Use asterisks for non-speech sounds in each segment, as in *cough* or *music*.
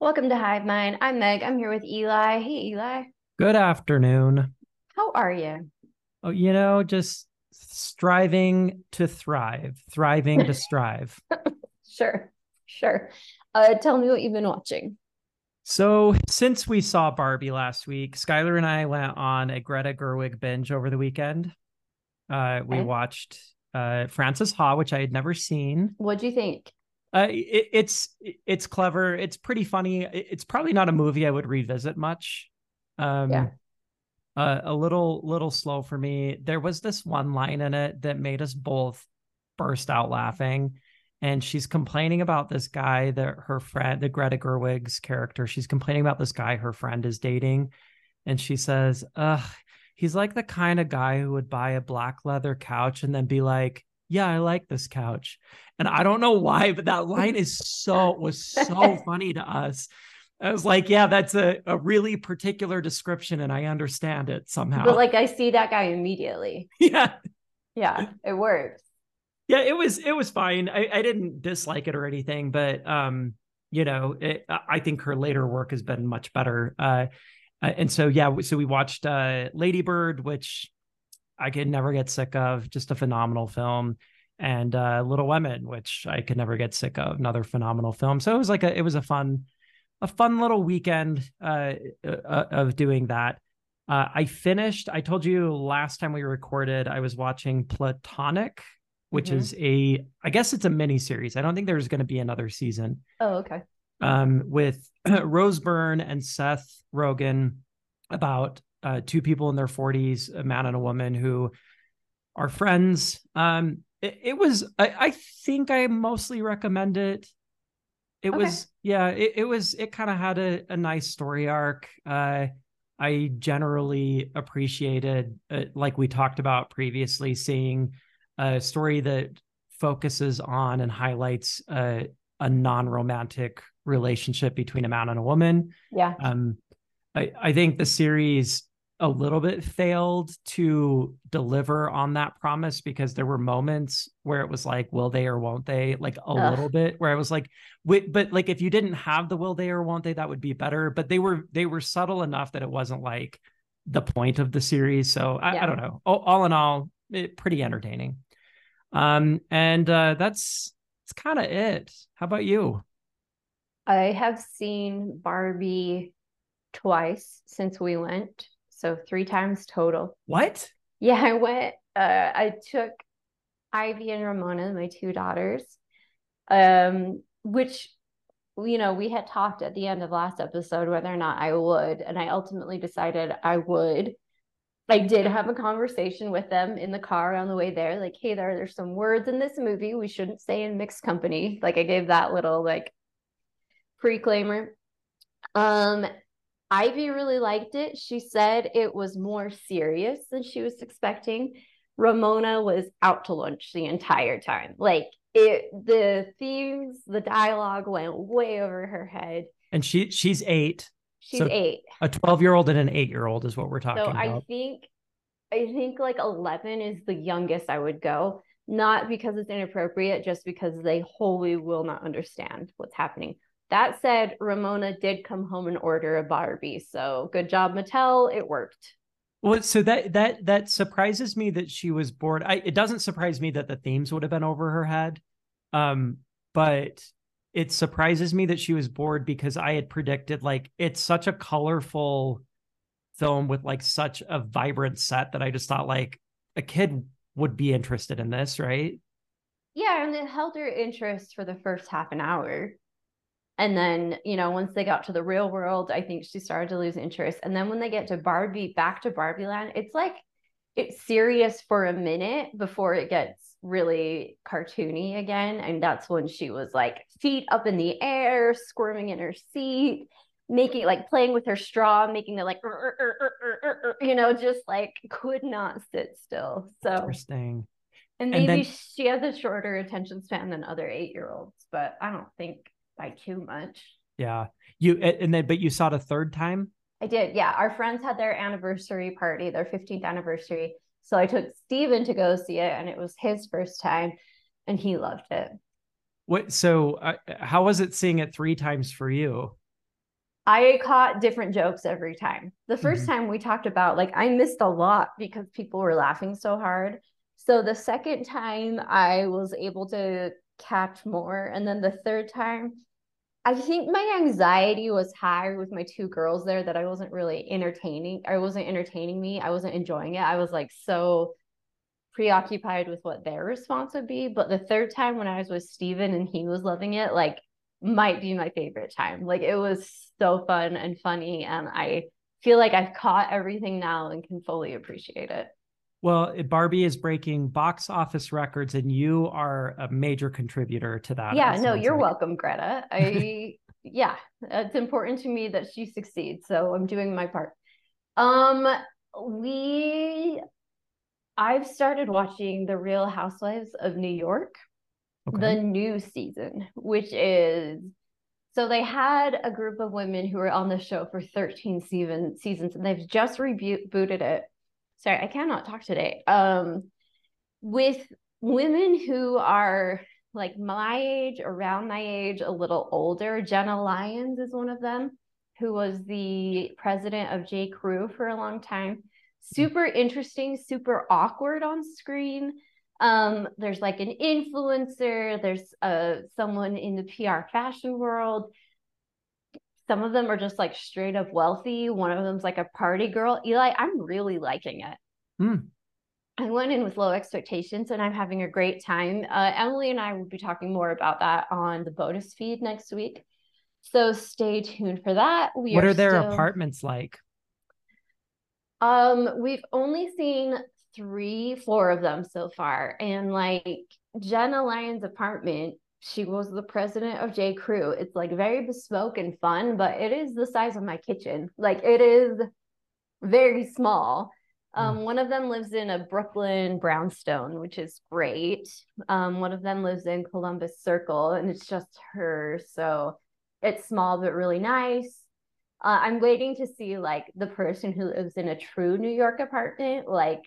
Welcome to Hive Mind. I'm Meg. I'm here with Eli. Hey, Eli. Good afternoon. How are you? Oh, you know, just striving to thrive, thriving to *laughs* strive. Sure, sure. Uh, tell me what you've been watching. So, since we saw Barbie last week, Skylar and I went on a Greta Gerwig binge over the weekend. Uh, we Okay. watched uh, Frances Ha, which I had never seen. What'd you think? Uh, it, it's it's clever. It's pretty funny. It- It's probably not a movie I would revisit much. Um, Yeah. uh, a little little slow for me. There was this one line in it that made us both burst out laughing. And she's complaining about this guy that her friend, the Greta Gerwig's character, she's complaining about this guy her friend is dating. And she says, Ugh, he's like the kind of guy who would buy a black leather couch and then be like, Yeah, I like this couch. And I don't know why, but that line is so was so *laughs* funny to us. I was like, yeah, that's a, a really particular description, and I understand it somehow. But like, I see that guy immediately. *laughs* yeah, Yeah, it works. yeah, it was it was fine. I, I didn't dislike it or anything, but um, you know, it, I think her later work has been much better. Uh, uh, and so yeah, so we watched uh, Lady Bird, which I could never get sick of. Just a phenomenal film. And uh, Little Women, which I could never get sick of. Another phenomenal film. So it was like a it was a fun a fun little weekend uh, uh, of doing that. Uh, I finished. I told you last time we recorded, I was watching Platonic, which Mhm. is a. I guess it's a mini series. I don't think there's going to be another season. Oh, okay. Um, with *clears throat* Rose Byrne and Seth Rogen, about uh, two people in their 40s, a man and a woman who are friends. Um, it, it was. I, I think I mostly recommend it it Okay. was yeah it, it was it kind of had a, a nice story arc uh i generally appreciated uh, like we talked about previously seeing a story that focuses on and highlights uh, a non-romantic relationship between a man and a woman Yeah. um i i think the series a little bit failed to deliver on that promise because there were moments where it was like will they or won't they? Like a Ugh. little bit where i was like wait, but like if you didn't have the will they or won't they that would be better. But they were they were subtle enough that it wasn't like the point of the series. So i, Yeah. I don't know. All, all in all it, pretty entertaining. Um and uh that's that's kind of it. How about you? I have seen Barbie twice since we went. So three times total. what Yeah, I went, uh, I took Ivy and Ramona, my two daughters, um, which, you know, we had talked at the end of last episode whether or not I would, and I ultimately decided I would. I did have a conversation with them in the car on the way there, like, hey, there, there's some words in this movie we shouldn't say in mixed company. Like, I gave that little like preclaimer. Um, Ivy really liked it. She said it was more serious than she was expecting. Ramona was out to lunch the entire time. Like it the themes, the dialogue went way over her head. and she she's eight She's So- eight. a 12 year old and an eight year old is what we're talking So I about think I think like 11 is the youngest I would go, not because it's inappropriate, just because they wholly will not understand what's happening. That said, Ramona did come home and order a Barbie. So good job, Mattel. It worked. Well, so that that that surprises me that she was bored. I, it doesn't surprise me that the themes would have been over her head, um, but it surprises me that she was bored because I had predicted like it's such a colorful film with like such a vibrant set that I just thought like a kid would be interested in this, right? Yeah, and it held her interest for the first half an hour. And then, you know, once they got to the real world, I think she started to lose interest. And then when they get to Barbie, back to Barbie Land, it's like it's serious for a minute before it gets really cartoony again. And that's when she was like feet up in the air, squirming in her seat, making like playing with her straw, making it like *laughs* you know, just like could not sit still. So Interesting. and And maybe then- she has a shorter attention span than other eight year olds, but I don't think by too much. Yeah. You and then but you saw it a third time? I did. Yeah. Our friends had their anniversary party, their 15th anniversary. So I took Steven to go see it, and it was his first time, and he loved it. What so uh, how was it seeing it three times for you? I caught different jokes every time. The 1st Mhm. time we talked about, like, I missed a lot because people were laughing so hard. So the second time I was able to catch more. And then the third time, I think my anxiety was high with my two girls there that I wasn't really entertaining. I wasn't entertaining me. I wasn't enjoying it. I was like so preoccupied with what their response would be. But the third time when I was with Steven and he was loving it, like might be my favorite time. Like it was so fun and funny. And I feel like I've caught everything now and can fully appreciate it. Well, Barbie is breaking box office records and you are a major contributor to that. yeah, no, you're like. welcome, Greta. I *laughs* yeah, it's important to me that she succeeds. So I'm doing my part. Um we I've started watching The Real Housewives of New York. Okay. the new season, which is so they had a group of women who were on the show for 13 season, seasons and they've just rebooted it. Sorry, I cannot talk today. Um, with women who are like my age, around my age, a little older. Jenna Lyons is one of them, who was the president of J. Crew for a long time. Super interesting, super awkward on screen um there's like an influencer there's uh someone in the pr fashion world some of them are just like straight up wealthy one of them's like a party girl eli i'm really liking it Hmm. i went in with low expectations and i'm having a great time uh, emily and i will be talking more about that on the bonus feed next week so stay tuned for that we what are their still- apartments like? um, we've only seen three, four of them so far. And like Jenna Lyons' apartment, she was the president of J. Crew. It's like very bespoke and fun, but it is the size of my kitchen. Like it is very small. Um, one of them lives in a Brooklyn brownstone, which is great. Um, one of them lives in Columbus Circle, and it's just her. So it's small but really nice. Uh, I'm waiting to see like the person who lives in a true New York apartment, like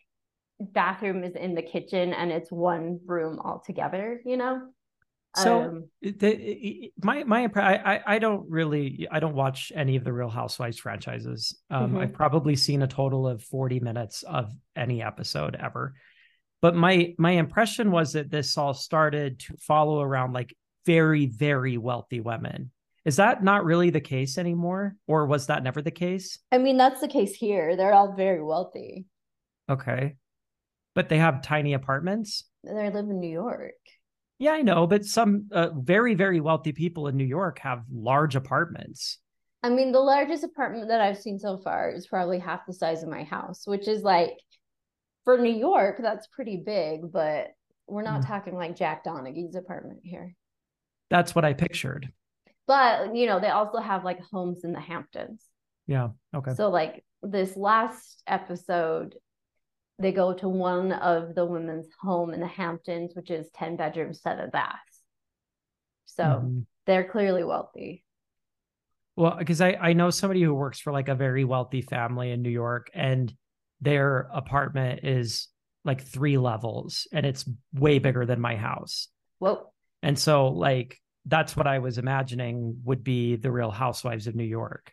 bathroom is in the kitchen and it's one room altogether, you know? So Um, the, my my impre- I, I don't really I don't watch any of the Real Housewives franchises. Um, Mhm. I've probably seen a total of forty minutes of any episode ever. But my my impression was that this all started to follow around like very very wealthy women. Is that not really the case anymore, or was that never the case? I mean, that's the case here. They're all very wealthy. Okay, but they have tiny apartments. They live in New York. Yeah, I know, but some uh, very very wealthy people in New York have large apartments. I mean, the largest apartment that I've seen so far is probably half the size of my house, which is like for New York, that's pretty big, but we're not Mm. talking like Jack Donaghy's apartment here. That's what I pictured. But, you know, they also have like homes in the Hamptons. Yeah. Okay. So, like this last episode, they go to one of the women's home in the Hamptons, which is 10 bedrooms, seven baths. So Mhm. they're clearly wealthy. Well, because I I know somebody who works for like a very wealthy family in New York, and their apartment is like three levels, and it's way bigger than my house. Whoa. And so, like, that's what I was imagining would be the Real Housewives of New York.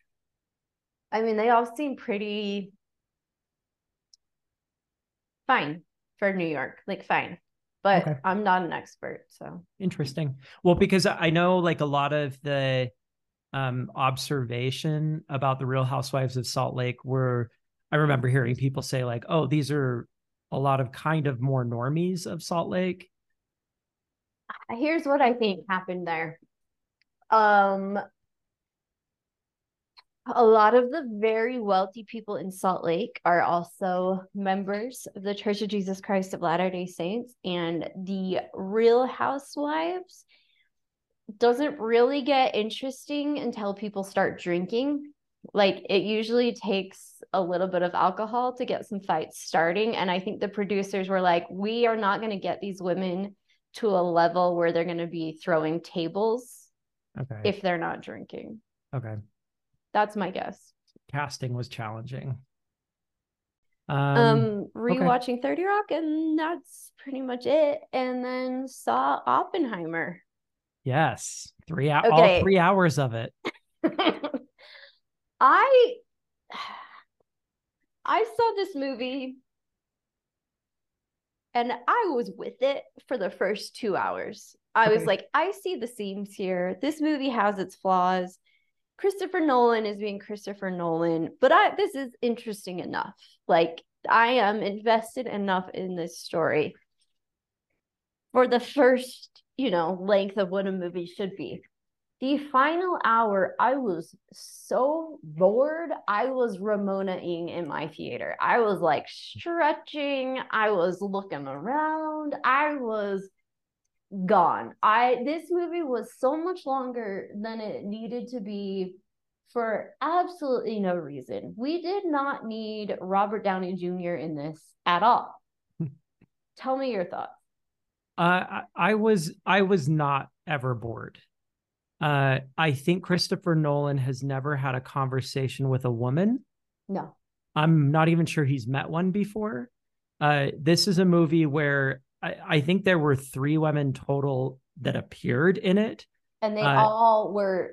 I mean, they all seem pretty fine for New York, like fine. But Okay. I'm not an expert, so Interesting. Well, because I know like a lot of the um observation about the Real Housewives of Salt Lake were I remember hearing people say like, "Oh, these are a lot of kind of more normies of Salt Lake." here's what I think happened there. Um, a lot of the very wealthy people in Salt Lake are also members of the Church of Jesus Christ of Latter-day Saints, and the Real Housewives doesn't really get interesting until people start drinking. Like it usually takes a little bit of alcohol to get some fights starting. And I think the producers were like, we are not going to get these women to a level where they're going to be throwing tables Okay. if they're not drinking. okay. That's my guess. Casting was challenging. Um, Um, rewatching 30 Rock, and that's pretty much it. And then saw Oppenheimer. yes. Three hours all three hours of it. *laughs* I *sighs* I saw this movie and I was with it for the first two hours. I was like, I see the seams here. This movie has its flaws. Christopher Nolan is being Christopher Nolan, but I this is interesting enough. Like I am invested enough in this story for the first, you know, length of what a movie should be. The final hour, I was so bored. I was Ramona-ing in my theater. I was like stretching. I was looking around. I was gone. I this movie was so much longer than it needed to be for absolutely no reason. We did not need Robert Downey Jr. in this at all. *laughs* Tell me your thoughts. Uh, I, I was I was not ever bored. Uh, I think Christopher Nolan has never had a conversation with a woman. No. I'm not even sure he's met one before. Uh, this is a movie where I, I think there were three women total that appeared in it. And they Uh, all were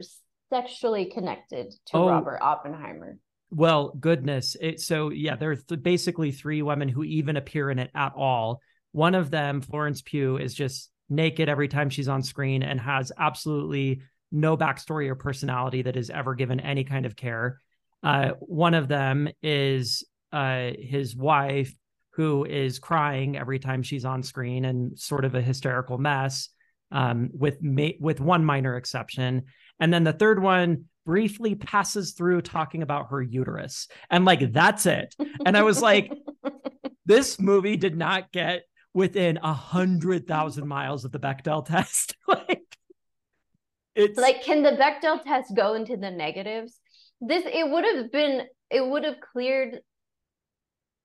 sexually connected to Oh. Robert Oppenheimer. Well, goodness. It, so yeah, there are th- basically three women who even appear in it at all. One of them, Florence Pugh, is just naked every time she's on screen and has absolutely no backstory or personality that is ever given any kind of care. Uh, one of them is uh, his wife, who is crying every time she's on screen and sort of a hysterical mess, um, with ma- with one minor exception. And then the third one briefly passes through talking about her uterus, and like that's it. And I was like, *laughs* this movie did not get within a hundred thousand miles of the Bechdel test. *laughs* like it's like can the Bechdel test go into the negatives? This it would have been it would have cleared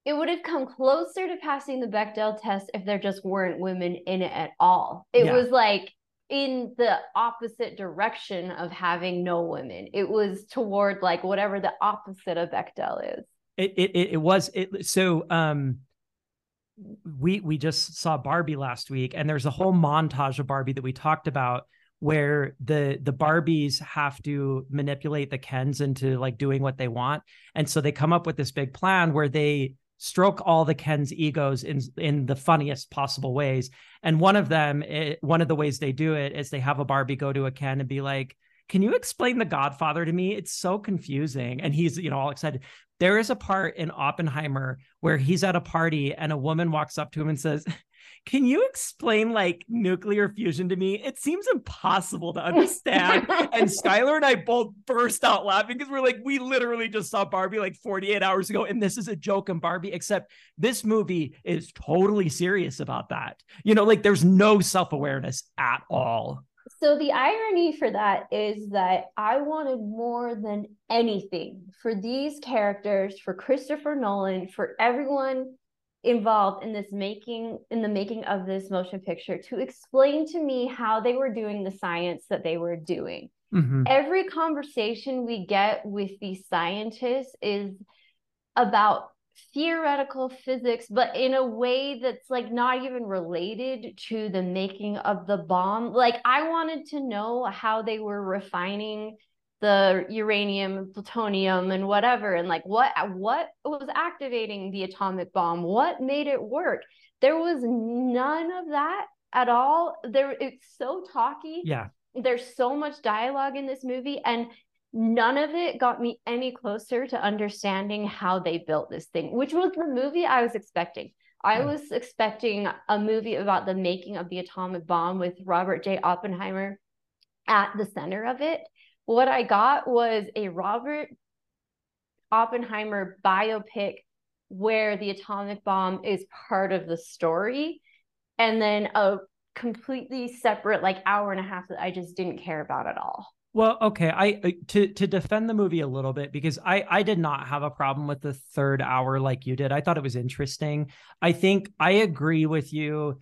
it would have come closer to passing the Bechdel test if there just weren't women in it at all. It Yeah. was like in the opposite direction of having no women. It was toward like whatever the opposite of Bechdel is. it it it, it was it so um we we just saw Barbie last week and there's a whole montage of Barbie that we talked about where the the Barbies have to manipulate the Kens into like doing what they want and so they come up with this big plan where they stroke all the Ken's egos in in the funniest possible ways and one of them it, one of the ways they do it is they have a Barbie go to a Ken and be like can you explain the Godfather to me? It's so confusing. And he's, you know, all excited. There is a part in Oppenheimer where he's at a party and a woman walks up to him and says, Can you explain like nuclear fusion to me? It seems impossible to understand. and *laughs* Skylar and I both burst out laughing because we're like, we literally just saw Barbie like 48 hours ago, and this is a joke in Barbie, except this movie is totally serious about that. You know, like there's no self awareness at all. So the irony for that is that I wanted more than anything for these characters, for Christopher Nolan, for everyone involved in this making in the making of this motion picture to explain to me how they were doing the science that they were doing. Mhm. Every conversation we get with these scientists is about theoretical physics, but in a way that's like not even related to the making of the bomb. Like, I wanted to know how they were refining the uranium, plutonium, and whatever, and like what what was activating the atomic bomb, what made it work. There was none of that at all. There, it's so talky Yeah. there's so much dialogue in this movie and none of it got me any closer to understanding how they built this thing which was the movie i was expecting i Yeah. was expecting a movie about the making of the atomic bomb with robert j oppenheimer at the center of it what i got was a robert oppenheimer biopic where the atomic bomb is part of the story and then a completely separate like hour and a half that I just didn't care about at all. Well, okay, I uh, to to defend the movie a little bit because I I did not have a problem with the third hour like you did. I thought it was interesting. I think I agree with you.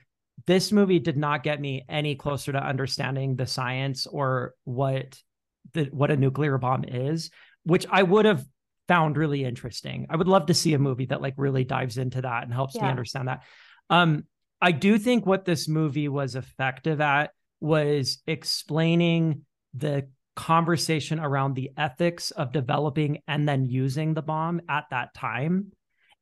This movie did not get me any closer to understanding the science or what the what a nuclear bomb is, which I would have found really interesting. I would love to see a movie that like really dives into that and helps yeah. me understand that. Um I do think what this movie was effective at was explaining the conversation around the ethics of developing and then using the bomb at that time.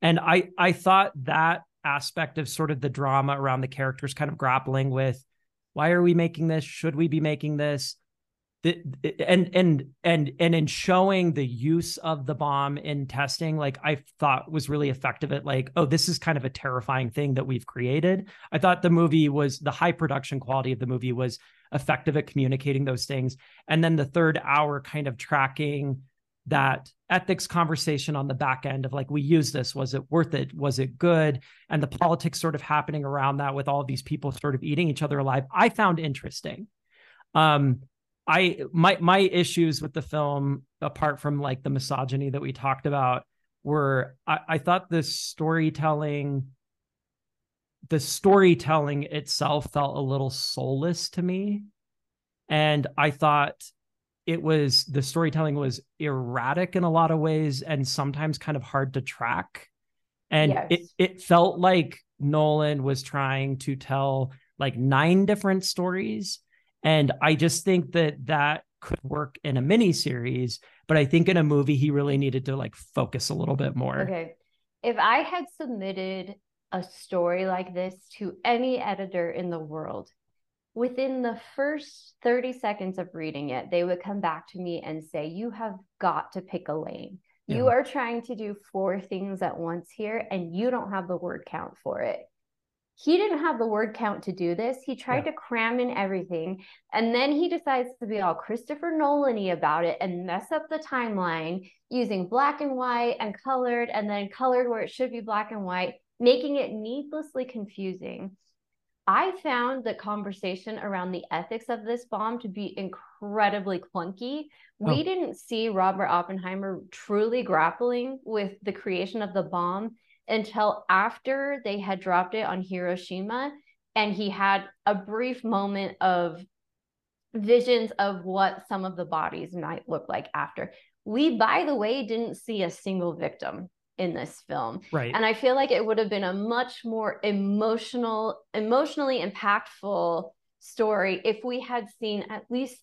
And I I thought that aspect of sort of the drama around the characters kind of grappling with why are we making this? Should we be making this? The, and and and and in showing the use of the bomb in testing like i thought was really effective at like oh this is kind of a terrifying thing that we've created. I thought the movie was the high production quality of the movie was effective at communicating those things. And then the third hour kind of tracking that ethics conversation on the back end of like we use this. Was it worth it? Was it good? And the politics sort of happening around that with all these people sort of eating each other alive i found interesting. Um i my my issues with the film apart from like the misogyny that we talked about were i, I thought the storytelling the storytelling itself felt a little soulless to me. And I thought it was the storytelling was erratic in a lot of ways and sometimes kind of hard to track. And yes. it it felt like Nolan was trying to tell like nine different stories. And I just think that that could work in a mini series, but I think in a movie he really needed to like focus a little bit more. Okay. If I had submitted a story like this to any editor in the world, within the first 30 seconds of reading it, they would come back to me and say, You have got to pick a lane. Yeah. You are trying to do four things at once here, and you don't have the word count for it. He didn't have the word count to do this. He tried yeah. to cram in everything. And then he decides to be all Christopher Nolan y about it and mess up the timeline using black and white and colored, and then colored where it should be black and white making it needlessly confusing. I found the conversation around the ethics of this bomb to be incredibly clunky. Oh. We didn't see Robert Oppenheimer truly grappling with the creation of the bomb until after they had dropped it on Hiroshima. And he had a brief moment of visions of what some of the bodies might look like after. We, by the way, didn't see a single victim in this film. Right. And I feel like it would have been a much more emotional, emotionally impactful story if we had seen at least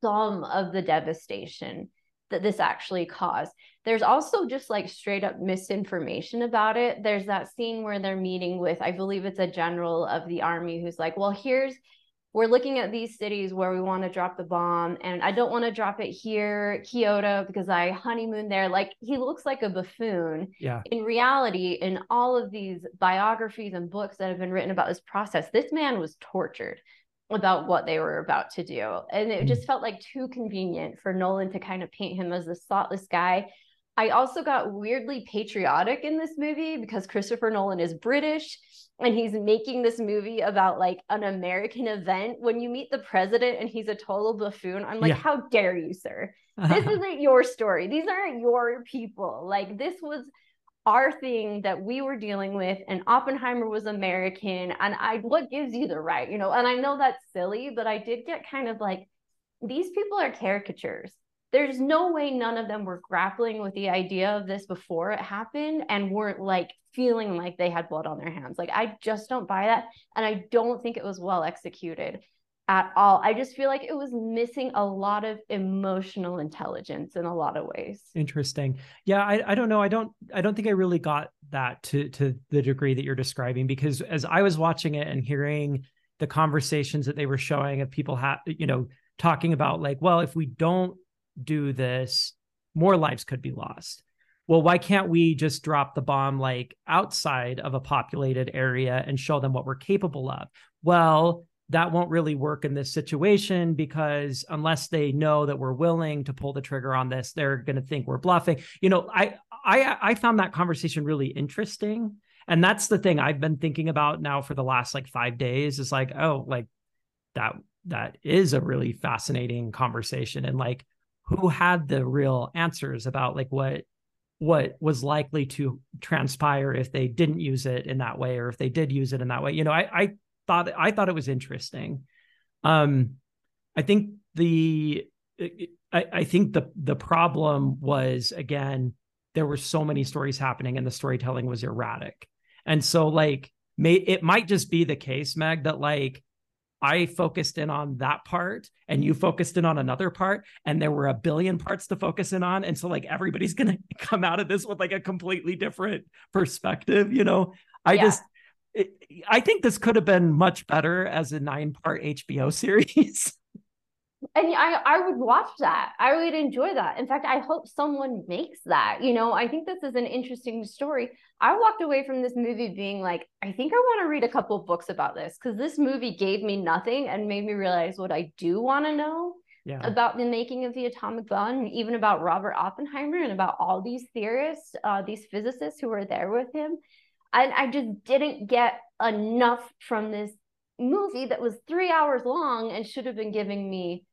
some of the devastation that this actually caused. There's also just like straight up misinformation about it. There's that scene where they're meeting with, I believe it's a general of the army who's like, well, here's we're looking at these cities where we want to drop the bomb and i don't want to drop it here kyoto because i honeymoon there like he looks like a buffoon yeah in reality in all of these biographies and books that have been written about this process this man was tortured about what they were about to do and it just mm. felt like too convenient for nolan to kind of paint him as this thoughtless guy I also got weirdly patriotic in this movie because Christopher Nolan is British and he's making this movie about like an American event. When you meet the president and he's a total buffoon, I'm like, yeah. how dare you, sir? *laughs* This isn't your story. These aren't your people. Like, this was our thing that we were dealing with and Oppenheimer was American and I what gives you the right you know and I know that's silly but I did get kind of like these people are caricatures there's no way none of them were grappling with the idea of this before it happened and weren't like feeling like they had blood on their hands. Like, I just don't buy that. And I don't think it was well executed at all. I just feel like it was missing a lot of emotional intelligence in a lot of ways. Interesting. Yeah, I, I don't know. I don't I don't think I really got that to to the degree that you're describing because as I was watching it and hearing the conversations that they were showing of people have you know talking about like, well, if we don't do this, more lives could be lost. Well, why can't we just drop the bomb like outside of a populated area and show them what we're capable of? Well, that won't really work in this situation because unless they know that we're willing to pull the trigger on this, they're going to think we're bluffing. You know, I I I found that conversation really interesting. And that's the thing I've been thinking about now for the last like 5 days is like oh like that that is a really fascinating conversation. And like who had the real answers about like what what was likely to transpire if they didn't use it in that way or if they did use it in that way? You know i i thought i thought it was interesting um i think the i i think the the problem was again there were so many stories happening and the storytelling was erratic and so like may it might just be the case meg that like I focused in on that part and you focused in on another part and there were a billion parts to focus in on and so like everybody's *laughs* going to come out of this with like a completely different perspective, you know. I yeah. just I think this could have been much better as a nine part HBO series. *laughs* and I, I would watch that. I would enjoy that. In fact, I hope someone makes that. You know, I think this is an interesting story. I walked away from this movie being like, I think I want to read a couple books about this because this movie gave me nothing and made me realize what I do want to know yeah. about the making of the atomic bomb, even about Robert Oppenheimer and about all these theorists, uh, these physicists who were there with him. And I just didn't get enough from this movie that was three hours long and should have been giving me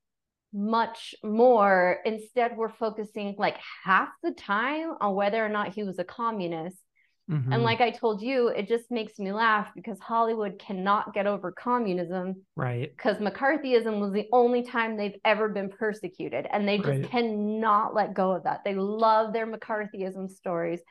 much more. Instead, we're focusing like half the time on whether or not he was a communist. Mm-hmm. And like I told you, it just makes me laugh because Hollywood cannot get over communism. Right. Because McCarthyism was the only time they've ever been persecuted. And they just right. cannot let go of that. They love their McCarthyism stories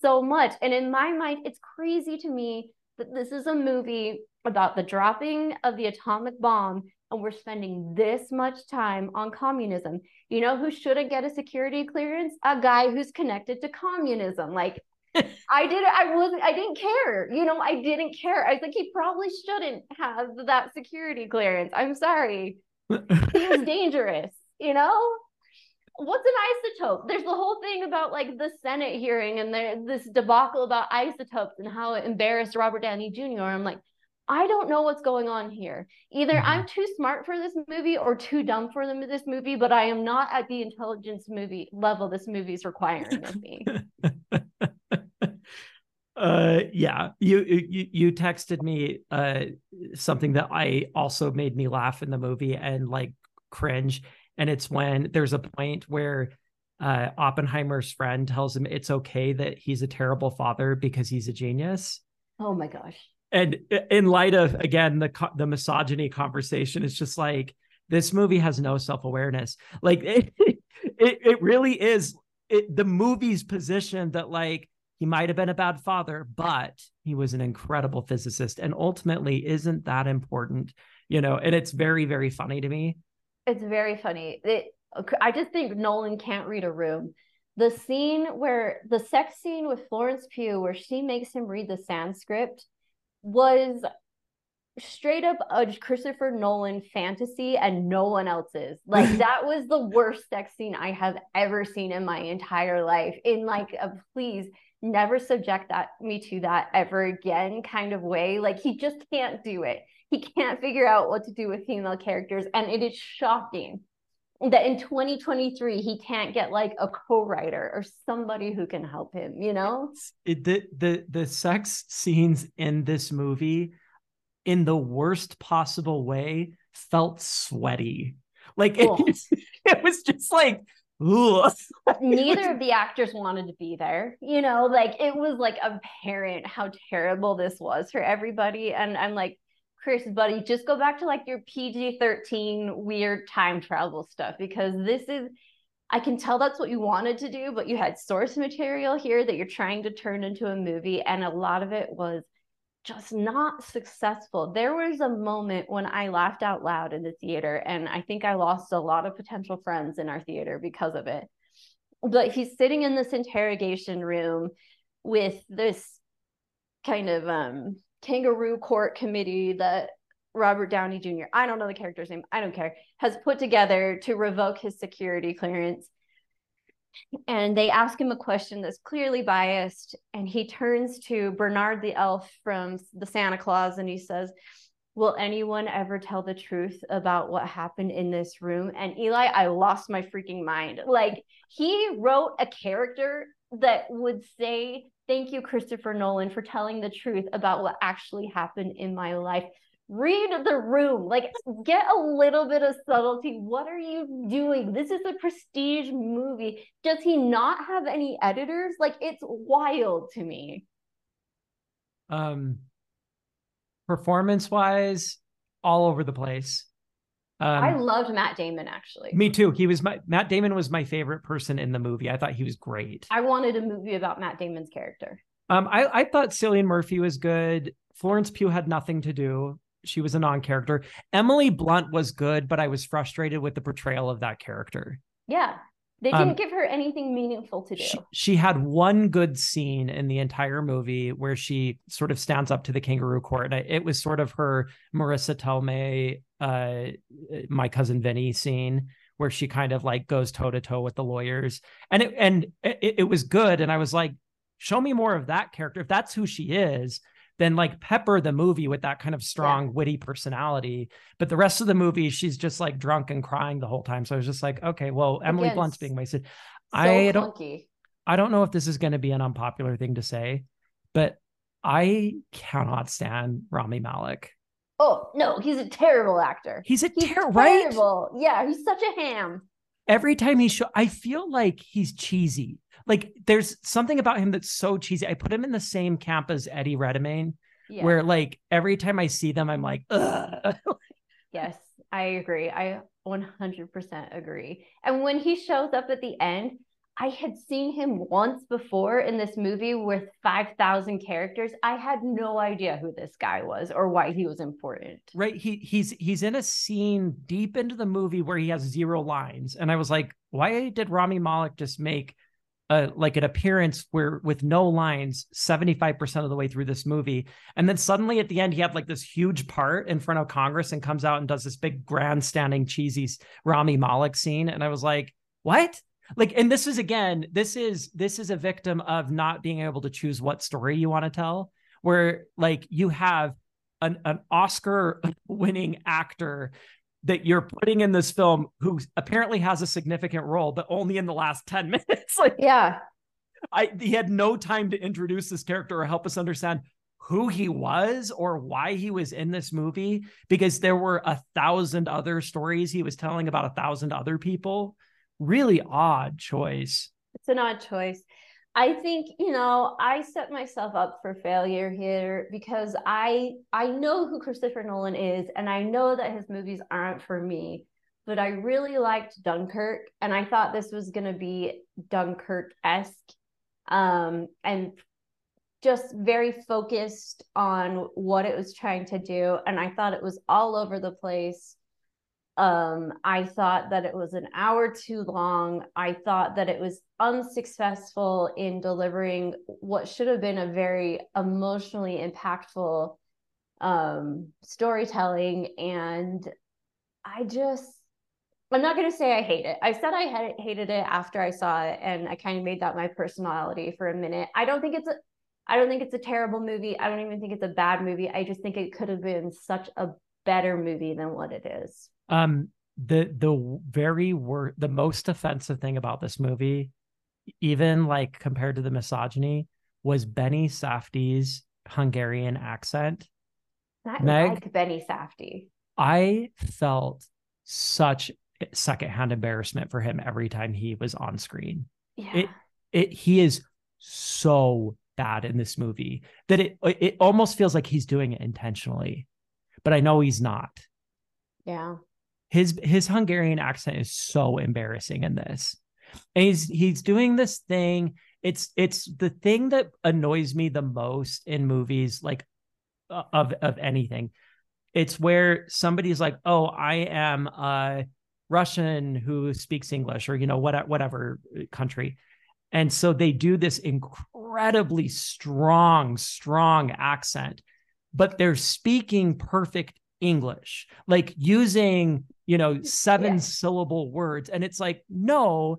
so much. And in my mind, it's crazy to me that this is a movie about the dropping of the atomic bomb and we're spending this much time on communism. You know who shouldn't get a security clearance? A guy who's connected to communism. Like *laughs* I did I wasn't I didn't care. You know, I didn't care. I think he probably shouldn't have that security clearance. I'm sorry. *laughs* he was dangerous, you know? What's an isotope? There's the whole thing about like the Senate hearing and there this debacle about isotopes and how it embarrassed Robert Downey Jr. I'm like, I don't know what's going on here. Either mm-hmm. I'm too smart for this movie or too dumb for them this movie, but I am not at the intelligence movie level this movie is requiring of me. *laughs* uh yeah you you you texted me uh something that i also made me laugh in the movie and like cringe and it's when there's a point where uh oppenheimer's friend tells him it's okay that he's a terrible father because he's a genius. Oh my gosh. And in light of again the the misogyny conversation it's just like this movie has no self-awareness. Like it *laughs* it, it really is it, the movie's position that like he might have been a bad father but he was an incredible physicist and ultimately isn't that important you know? And it's very very funny to me it's very funny it, i just think nolan can't read a room the scene where the sex scene with florence pugh where she makes him read the sanskrit was straight up a Christopher Nolan fantasy and no one else's. *laughs* Like that was the worst sex scene I have ever seen in my entire life. In like a please never subject that me to that ever again kind of way. Like he just can't do it. He can't figure out what to do with female characters. And it is shocking that in 2023 he can't get like a co-writer or somebody who can help him you know? It, the the the sex scenes in this movie in the worst possible way felt sweaty. Like it, *laughs* it was just like neither of the actors wanted to be there you know? Like it was like apparent how terrible this was for everybody. And i'm like Chris, buddy, just go back to like your PG 13 weird time travel stuff because this is, I can tell that's what you wanted to do, but you had source material here that you're trying to turn into a movie. And a lot of it was just not successful. There was a moment when I laughed out loud in the theater, and I think I lost a lot of potential friends in our theater because of it. But he's sitting in this interrogation room with this kind of um kangaroo court committee that Robert Downey Jr., I don't know the character's name, I don't care, has put together to revoke his security clearance. And they ask him a question that's clearly biased. And he turns to Bernard the elf from the Santa Clause and he says, Will anyone ever tell the truth about what happened in this room? And Eli, I lost my freaking mind. Like, he wrote a character that would say Thank you, Christopher Nolan, for telling the truth about what actually happened in my life. Read the room, like get a little bit of subtlety. What are you doing? This is a prestige movie. Does he not have any editors? Like it's wild to me. Um, performance wise, all over the place. Um, I loved Matt Damon actually. Me too. He was my Matt Damon was my favorite person in the movie. I thought he was great. I wanted a movie about Matt Damon's character. Um, I, I thought Cillian Murphy was good. Florence Pugh had nothing to do. She was a non-character. Emily Blunt was good, but I was frustrated with the portrayal of that character. Yeah. They Um, didn't give her anything meaningful to do. She, she had one good scene in the entire movie where she sort of stands up to the kangaroo court. And I, it was sort of her Marisa Tomei, uh, my cousin Vinny scene where she kind of like goes toe to toe with the lawyers. And it, and it, it was good. And I was like, show me more of that character. If that's who she is, then like pepper the movie with that kind of strong, witty personality. But the rest of the movie, she's just like drunk and crying the whole time. So I was just like, okay, well, Emily Again, Blunt's being wasted. so I don't clunky. I don't know if this is going to be an unpopular thing to say, but I cannot stand Rami Malek. Oh no, he's a terrible actor. He's a He's ter- right. Yeah, he's such a ham. Every time he show, I feel like he's cheesy. Like there's something about him that's so cheesy. I put him in the same camp as Eddie Redmayne, Yeah. where like every time I see them, I'm like, Ugh. *laughs* Yes, I agree. I 100% agree. And when he shows up at the end, I had seen him once before in this movie with 5,000 characters. I had no idea who this guy was or why he was important. right. He he's he's in a scene deep into the movie where he has zero lines, and I was like, why did Rami Malek just make like an appearance where with no lines 75% of the way through this movie. And then suddenly at the end he had like this huge part in front of congress and comes out and does this big grandstanding cheesy rami malek scene. And i was like what? Like and this is again this is this is a victim of not being able to choose what story you want to tell where like you have an, an oscar winning actor that you're putting in this film who apparently has a significant role but only in the last 10 *laughs* minutes like Yeah. I he had no time to introduce this character or help us understand who he was or why he was in this movie because there were a thousand other stories he was telling about a thousand other people. Really odd choice. It's an odd choice. I think, you know, I set myself up for failure here because I I know who Christopher Nolan is and I know that his movies aren't for me, but I really liked Dunkirk and I thought this was going to be Dunkirk-esque um and just very focused on what it was trying to do and I thought it was all over the place um i thought that it was an hour too long. I thought that it was unsuccessful in delivering what should have been a very emotionally impactful um storytelling. And i just i'm not going to say i hate it. I said i had hated it after i saw it and i kind of made that my personality for a minute. I don't think it's a i don't think it's a terrible movie. I don't even think it's a bad movie. I just think it could have been such a better movie than what it is Um the the very wor- the most offensive thing about this movie, even like compared to the misogyny, was Benny Safdie's Hungarian accent. I Meg? like Benny Safdie. I felt such secondhand embarrassment for him every time he was on screen. Yeah. It it he is so bad in this movie that it it almost feels like he's doing it intentionally. But I know he's not. yeah. His his Hungarian accent is so embarrassing in this. And he's he's doing this thing. It's it's the thing that annoys me the most in movies like uh, of of anything. It's where somebody's like, "Oh, I am a Russian who speaks English or you know what whatever country." And so they do this incredibly strong strong accent, but they're speaking perfect English, like using, you know, seven Yeah. syllable words. And it's like, no,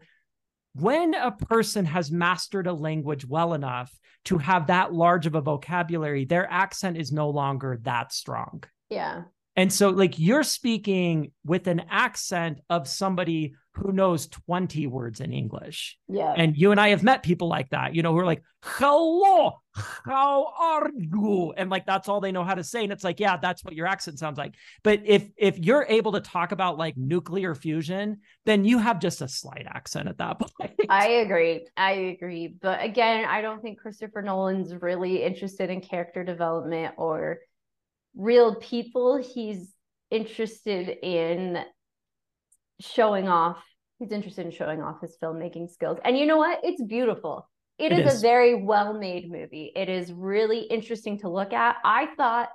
when a person has mastered a language well enough to have that large of a vocabulary, their accent is no longer that strong. Yeah. And so, like, you're speaking with an accent of somebody who knows 20 words in English. Yeah. And you and I have met people like that, you know, who are like, hello, how are you? And like that's all they know how to say. And it's like, yeah, that's what your accent sounds like. But if if you're able to talk about like nuclear fusion, then you have just a slight accent at that *laughs* point. I agree. I agree. But again, I don't think Christopher Nolan's really interested in character development or real people. He's interested in showing off. He's interested in showing off his filmmaking skills. And you know what? It's beautiful. It it is, is. a very well made movie. It is really interesting to look at. I thought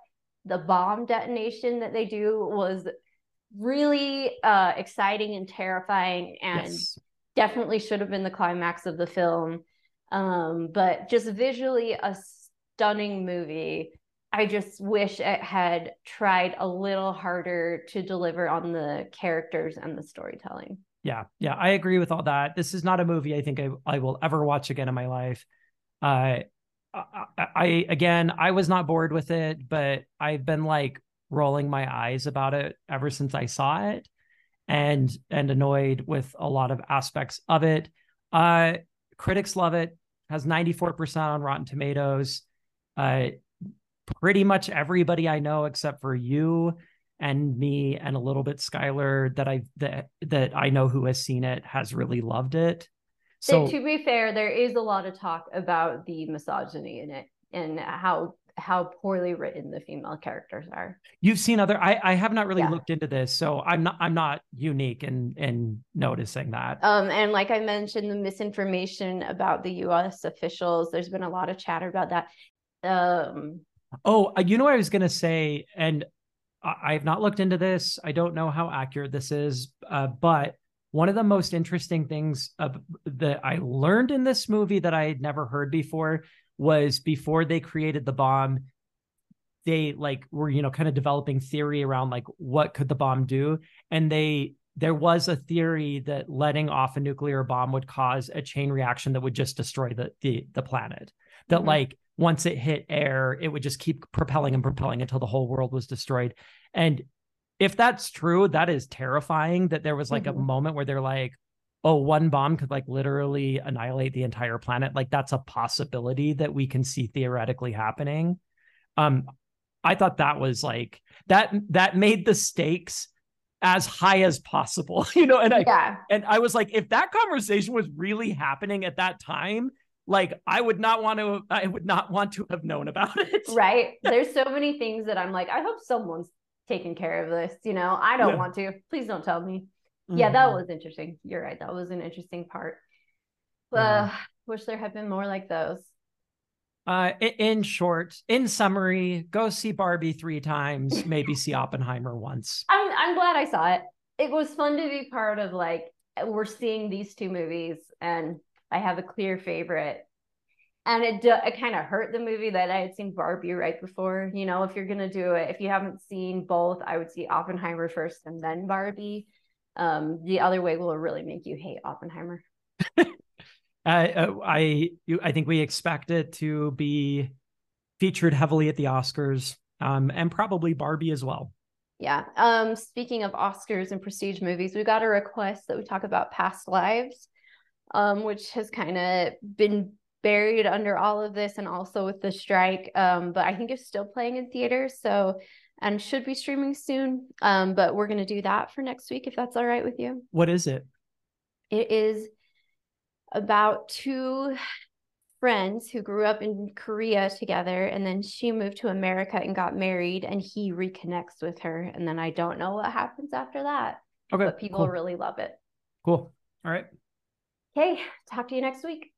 the bomb detonation that they do was really uh, exciting and terrifying and Yes. definitely should have been the climax of the film. Um, but just visually a stunning movie. I just wish it had tried a little harder to deliver on the characters and the storytelling. Yeah, yeah, I agree with all that. This is not a movie I think I, I will ever watch again in my life. Uh, I, I again, I was not bored with it, but I've been like rolling my eyes about it ever since I saw it, and and annoyed with a lot of aspects of it. Uh, critics love it. Has ninety four percent on Rotten Tomatoes. Uh, pretty much everybody I know except for you and me and a little bit Skylar that I that that I know who has seen it has really loved it. So to be fair, there is a lot of talk about the misogyny in it and how how poorly written the female characters are. you've seen other I I have not really Yeah. looked into this, so I'm not I'm not unique in in noticing that. Um, and like I mentioned, the misinformation about the U.S. officials. There's been a lot of chatter about that. Um, Oh, uh, you know what I was gonna say, and I, have not looked into this. I don't know how accurate this is, uh, but one of the most interesting things that I learned in this movie that I had never heard before was before they created the bomb, they like were you know kind of developing theory around like what could the bomb do, and they there was a theory that letting off a nuclear bomb would cause a chain reaction that would just destroy the the, the planet. That Mhm. like once it hit air, it would just keep propelling and propelling until the whole world was destroyed. And if that's true, that is terrifying that there was like Mhm. a moment where they're like, oh, one bomb could like literally annihilate the entire planet. Like that's a possibility that we can see theoretically happening. Um, I thought that was like that that made the stakes as high as possible, *laughs* you know, and I yeah, and I was like, if that conversation was really happening at that time, like I would not want to, I would not want to have known about it. *laughs* right. There's so many things that I'm like, I hope someone's taking care of this. You know, I don't Yeah. want to. Please don't tell me. Yeah, that Mhm. was interesting. You're right. That was an interesting part. Yeah. Uh, wish there had been more like those. Uh, in short, in summary, go see Barbie three times, maybe see Oppenheimer once. *laughs* I'm glad I saw it. It was fun to be part of like we're seeing these two movies and I have a clear favorite. And it do, it kind of hurt the movie that I had seen Barbie right before. You know, if you're gonna do it, if you haven't seen both, I would see Oppenheimer first and then Barbie. Um, the other way will really make you hate Oppenheimer. *laughs* Uh, uh, I, I think we expect it to be featured heavily at the Oscars, um, and probably Barbie as well. Yeah. Um, speaking of Oscars and prestige movies, we got a request that we talk about past lives, um, which has kind of been buried under all of this and also with the strike. Um, but I think it's still playing in theaters, so and should be streaming soon. Um, but we're gonna do that for next week if that's all right with you. What is it? It is about two friends who grew up in Korea together and then she moved to America and got married and he reconnects with her and then I don't know what happens after that Okay, but people cool. really love it. cool. All right. Okay, talk to you next week.